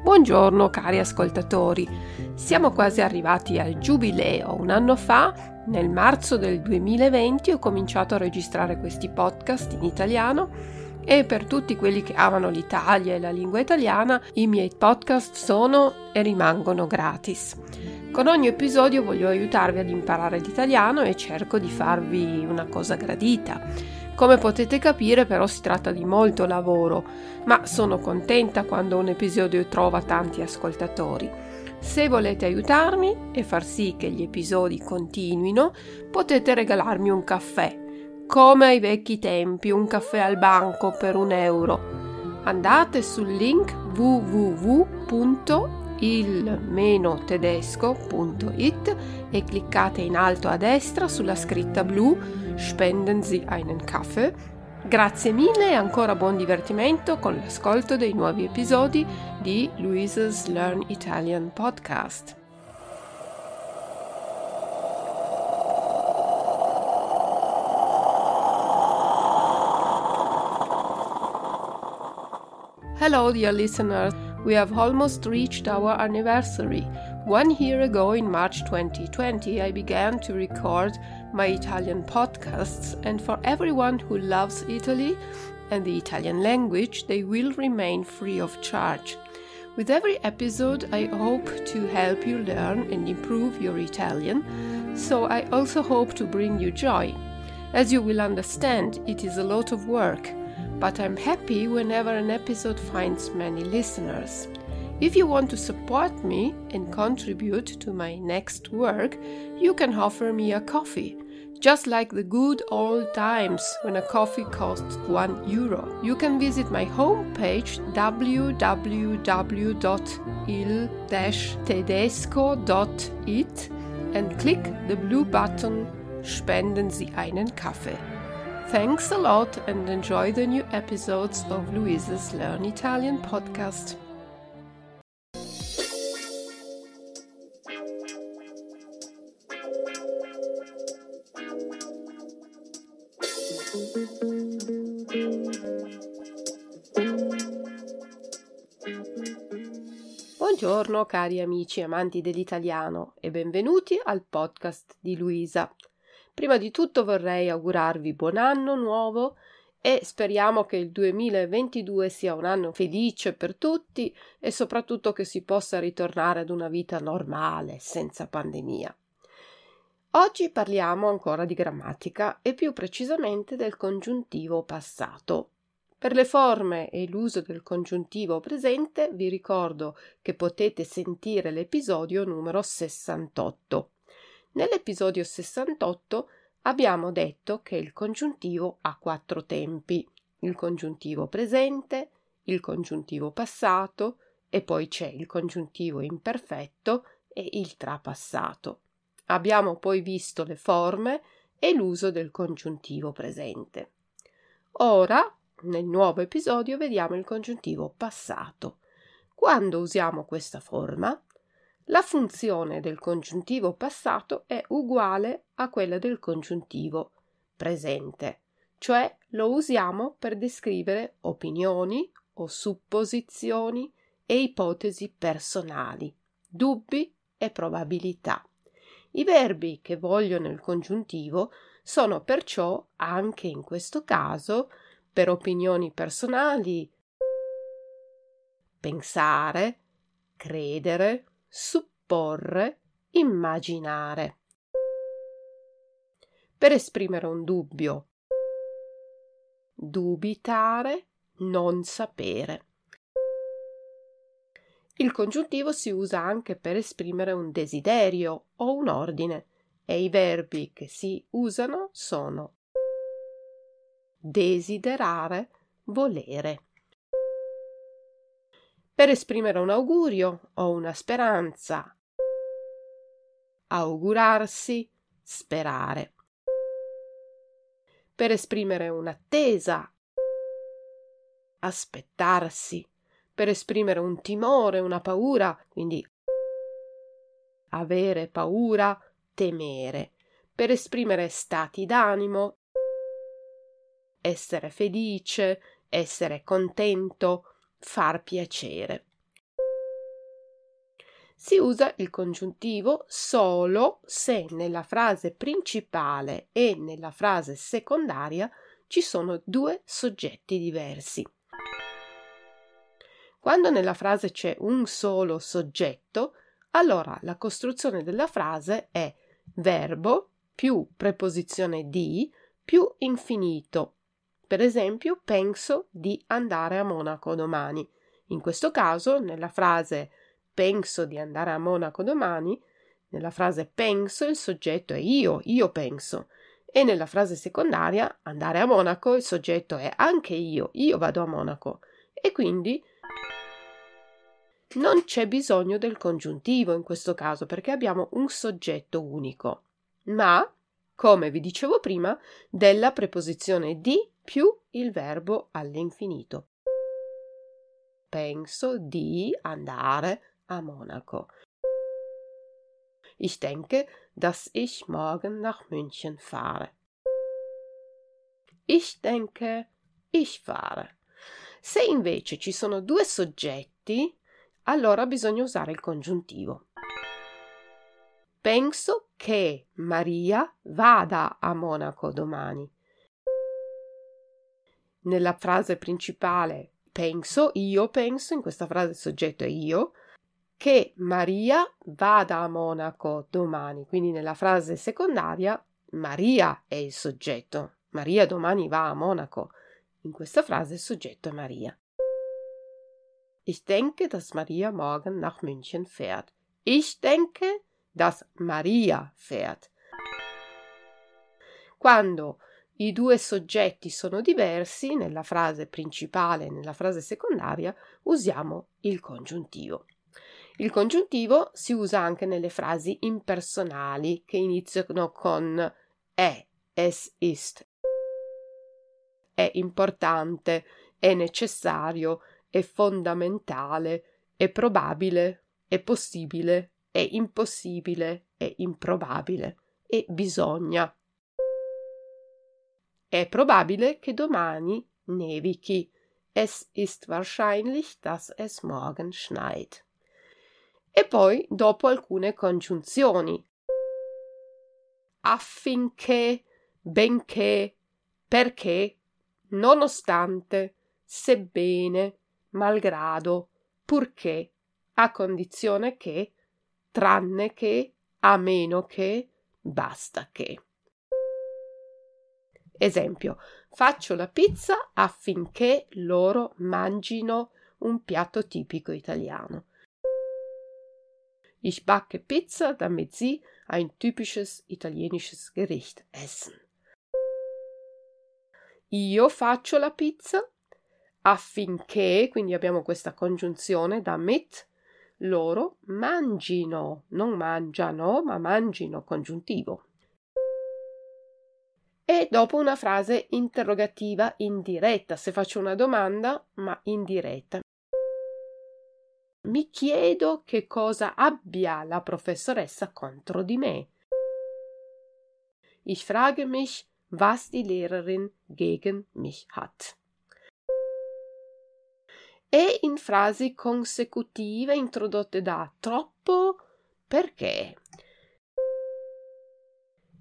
Buongiorno cari ascoltatori, siamo quasi arrivati al giubileo. Un anno fa, nel marzo del 2020, ho cominciato a registrare questi podcast in italiano e per tutti quelli che amano l'Italia e la lingua italiana, i miei podcast sono e rimangono gratis. Con ogni episodio voglio aiutarvi ad imparare l'italiano e cerco di farvi una cosa gradita come potete capire però si tratta di molto lavoro, ma sono contenta quando un episodio trova tanti ascoltatori. Se volete aiutarmi e far sì che gli episodi continuino, potete regalarmi un caffè, come ai vecchi tempi, un caffè al banco per un euro. Andate sul link www.il-tedesco.it e cliccate in alto a destra sulla scritta blu spenden Sie einen Kaffee. Grazie mille e ancora buon divertimento con l'ascolto dei nuovi episodi di Louisa's Learn Italian podcast. Hello, dear listeners. We have almost reached our anniversary. One year ago, in March 2020, I began to record my Italian podcasts, and for everyone who loves Italy and the Italian language, they will remain free of charge. With every episode, I hope to help you learn and improve your Italian, so I also hope to bring you joy. As you will understand, it is a lot of work, but I'm happy whenever an episode finds many listeners. If you want to support me and contribute to my next work, you can offer me a coffee. Just like the good old times when a coffee costs 1 euro. You can visit my homepage www.il-tedesco.it and click the blue button Spenden Sie einen Kaffee. Thanks a lot and enjoy the new episodes of Louise's Learn Italian podcast. Buongiorno cari amici amanti dell'italiano e benvenuti al podcast di Luisa. Prima di tutto vorrei augurarvi buon anno nuovo e speriamo che il 2022 sia un anno felice per tutti e soprattutto che si possa ritornare ad una vita normale, senza pandemia. Oggi parliamo ancora di grammatica e più precisamente del congiuntivo passato. Per le forme e l'uso del congiuntivo presente vi ricordo che potete sentire l'episodio numero 68. Nell'episodio 68 abbiamo detto che il congiuntivo ha quattro tempi, il congiuntivo presente, il congiuntivo passato e poi c'è il congiuntivo imperfetto e il trapassato. Abbiamo poi visto le forme e l'uso del congiuntivo presente. Ora nel nuovo episodio vediamo il congiuntivo passato. Quando usiamo questa forma, la funzione del congiuntivo passato è uguale a quella del congiuntivo presente, cioè lo usiamo per descrivere opinioni o supposizioni e ipotesi personali, dubbi e probabilità. I verbi che vogliono il congiuntivo sono perciò anche in questo caso per opinioni personali, pensare, credere, supporre, immaginare. Per esprimere un dubbio, dubitare, non sapere. Il congiuntivo si usa anche per esprimere un desiderio o un ordine e i verbi che si usano sono desiderare, volere. Per esprimere un augurio o una speranza, augurarsi, sperare. Per esprimere un'attesa, aspettarsi. Per esprimere un timore, una paura, quindi avere paura, temere. Per esprimere stati d'animo, essere felice, essere contento, far piacere. Si usa il congiuntivo solo se nella frase principale e nella frase secondaria ci sono due soggetti diversi. Quando nella frase c'è un solo soggetto, allora la costruzione della frase è verbo più preposizione di più infinito. Per esempio, penso di andare a Monaco domani. In questo caso, nella frase penso di andare a Monaco domani, nella frase penso il soggetto è io, io penso. E nella frase secondaria andare a Monaco il soggetto è anche io, io vado a Monaco. E quindi non c'è bisogno del congiuntivo in questo caso perché abbiamo un soggetto unico, ma, come vi dicevo prima, della preposizione di più il verbo all'infinito. Penso di andare a Monaco. Ich denke, dass ich morgen nach München fahre. Ich denke, ich fahre. Se invece ci sono due soggetti, allora bisogna usare il congiuntivo. Penso che Maria vada a Monaco domani. Nella frase principale penso, io penso, in questa frase il soggetto è io, che Maria vada a Monaco domani. Quindi nella frase secondaria Maria è il soggetto. Maria domani va a Monaco. In questa frase il soggetto è Maria. Ich denke, dass Maria morgen nach München fährt. Ich denke, dass Maria fährt. Quando i due soggetti sono diversi, nella frase principale e nella frase secondaria, usiamo il congiuntivo. Il congiuntivo si usa anche nelle frasi impersonali che iniziano con è, es ist. È importante, è necessario, è fondamentale, è probabile, è possibile, è impossibile, è improbabile e bisogna. È probabile che domani nevichi. Es ist wahrscheinlich, dass es morgen schneit. E poi dopo alcune congiunzioni. Affinché, benché, perché, nonostante, sebbene, malgrado, purché, a condizione che, tranne che, a meno che, basta che. Esempio, faccio la pizza affinché loro mangino un piatto tipico italiano. Ich backe Pizza, damit sie ein typisches italienisches Gericht essen. Io faccio la pizza affinché, quindi abbiamo questa congiunzione da mit, loro mangino, non mangiano, ma mangino, congiuntivo. E dopo una frase interrogativa indiretta, se faccio una domanda, ma indiretta. Mi chiedo che cosa abbia la professoressa contro di me. Ich frage mich, was die Lehrerin gegen mich hat e in frasi consecutive introdotte da troppo perché.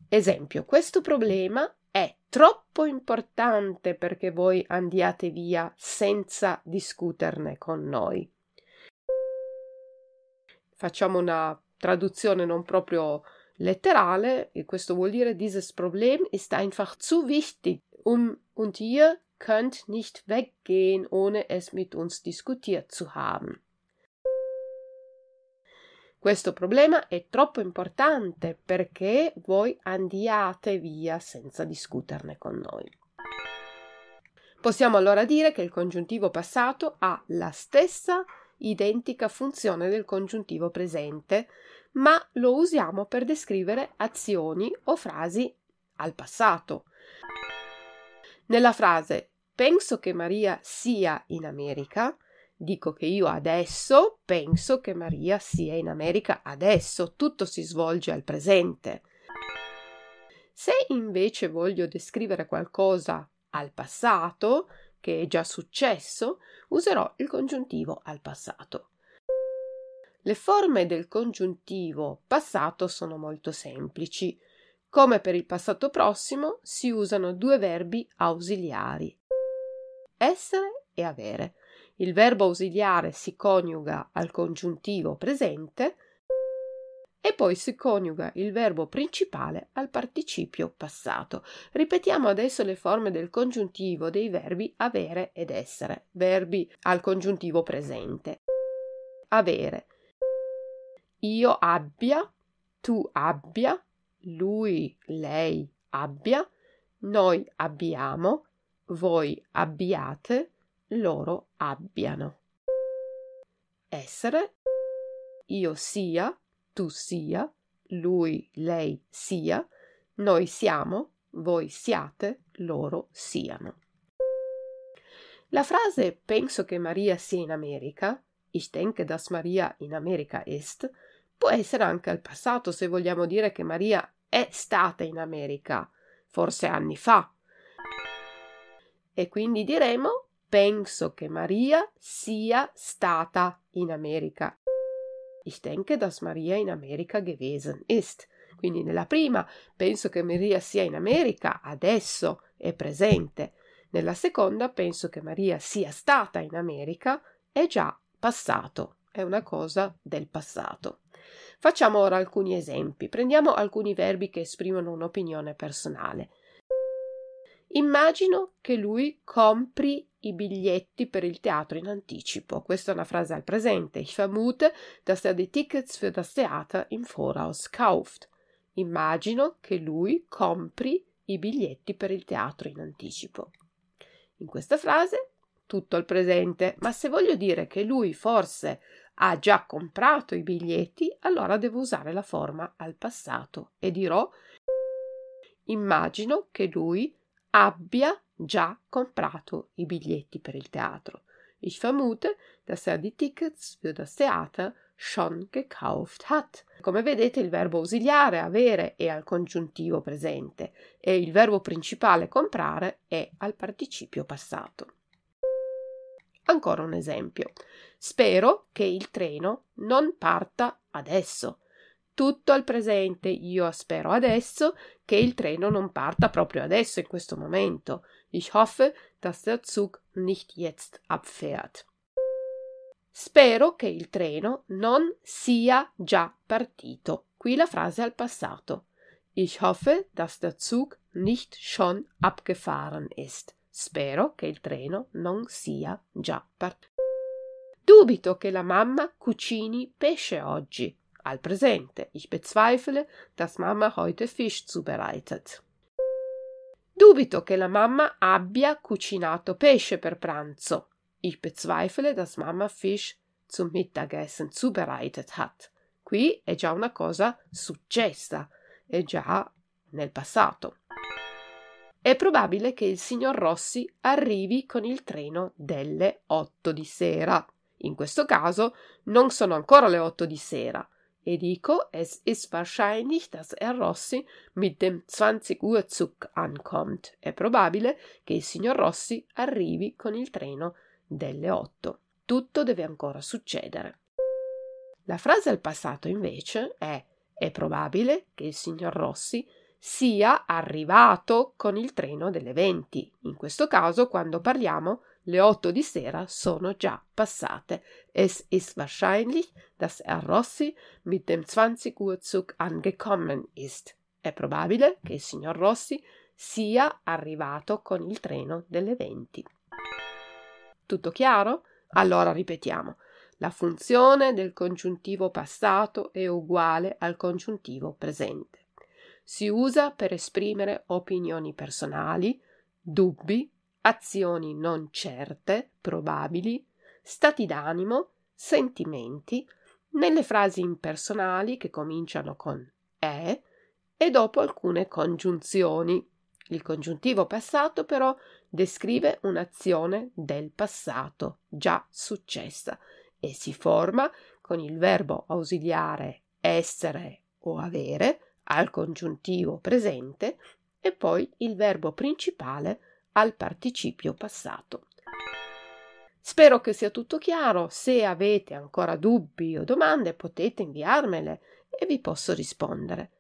Esempio, questo problema è troppo importante perché voi andiate via senza discuterne con noi. Facciamo una traduzione non proprio letterale, e questo vuol dire dieses Problem ist einfach zu wichtig, um und ihr könnt nicht weggehen, ohne es mit uns diskutiert zu haben. Questo problema è troppo importante perché voi andiate via senza discuterne con noi. Possiamo allora dire che il congiuntivo passato ha la stessa identica funzione del congiuntivo presente, ma lo usiamo per descrivere azioni o frasi al passato. Nella frase penso che Maria sia in America, dico che io adesso penso che Maria sia in America adesso, tutto si svolge al presente. Se invece voglio descrivere qualcosa al passato, che è già successo, userò il congiuntivo al passato. Le forme del congiuntivo passato sono molto semplici. Come per il passato prossimo si usano due verbi ausiliari. Essere e avere. Il verbo ausiliare si coniuga al congiuntivo presente e poi si coniuga il verbo principale al participio passato. Ripetiamo adesso le forme del congiuntivo dei verbi avere ed essere, verbi al congiuntivo presente. Avere. Io abbia, tu abbia, lui, lei abbia, noi abbiamo, voi abbiate, loro abbiano. Essere. Io sia, tu sia, lui, lei sia, noi siamo, voi siate, loro siano. La frase penso che Maria sia in America, ich denke, dass Maria in Amerika ist, può essere anche al passato se vogliamo dire che Maria è stata in America, forse anni fa. E quindi diremo penso che Maria sia stata in America. Ich denke, dass Maria in Amerika gewesen ist. Quindi nella prima penso che Maria sia in America adesso è presente. Nella seconda penso che Maria sia stata in America è già passato, è una cosa del passato. Facciamo ora alcuni esempi. Prendiamo alcuni verbi che esprimono un'opinione personale. Immagino che lui compri i biglietti per il teatro in anticipo. Questa è una frase al presente. Ich vermute, dass er die Tickets für das Theater im Voraus kauft. Immagino che lui compri i biglietti per il teatro in anticipo. In questa frase tutto al presente, ma se voglio dire che lui forse ha già comprato i biglietti, allora devo usare la forma al passato e dirò immagino che lui abbia già comprato i biglietti per il teatro. Ich vermute, dass er die Tickets für das Theater schon gekauft hat. Come vedete il verbo ausiliare avere è al congiuntivo presente e il verbo principale comprare è al participio passato. Ancora un esempio. Spero che il treno non parta adesso tutto al presente. Io spero adesso che il treno non parta proprio adesso, in questo momento. Ich hoffe, dass der Zug nicht jetzt abfährt. Spero che il treno non sia già partito. Qui la frase al passato. Ich hoffe, dass der Zug nicht schon abgefahren ist. Spero che il treno non sia già partito. Dubito che la mamma cucini pesce oggi al presente. Ich bezweifle, dass Mama heute Fisch zubereitet. Dubito che la mamma abbia cucinato pesce per pranzo. Ich bezweifle, dass Mama Fisch zum Mittagessen zubereitet hat. Qui è già una cosa successa, è già nel passato. È probabile che il signor Rossi arrivi con il treno delle 8 di sera. In questo caso non sono ancora le 8 di sera, e dico, es ist wahrscheinlich, dass er Rossi mit dem 20 Uhr Zug ankommt. È probabile che il signor Rossi arrivi con il treno delle 8. Tutto deve ancora succedere. La frase al passato invece è è probabile che il signor Rossi sia arrivato con il treno delle 20. In questo caso, quando parliamo le otto di sera sono già passate. Es ist wahrscheinlich, dass er Rossi mit dem 20 Uhr Zug angekommen ist. È probabile che il signor Rossi sia arrivato con il treno delle 20. Tutto chiaro? Allora ripetiamo. La funzione del congiuntivo passato è uguale al congiuntivo presente. Si usa per esprimere opinioni personali, dubbi, azioni non certe, probabili, stati d'animo, sentimenti, nelle frasi impersonali che cominciano con è e dopo alcune congiunzioni. Il congiuntivo passato però descrive un'azione del passato già successa e si forma con il verbo ausiliare essere o avere al congiuntivo presente e poi il verbo principale al participio passato. Spero che sia tutto chiaro. Se avete ancora dubbi o domande potete inviarmele e vi posso rispondere.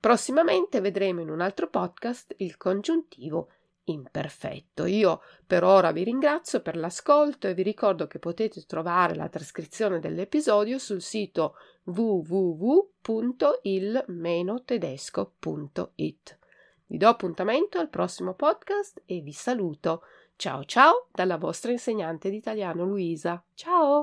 Prossimamente vedremo in un altro podcast il congiuntivo imperfetto. Io per ora vi ringrazio per l'ascolto e vi ricordo che potete trovare la trascrizione dell'episodio sul sito www.il-tedesco.it. Vi do appuntamento al prossimo podcast e vi saluto. Ciao ciao dalla vostra insegnante di italiano Luisa. Ciao!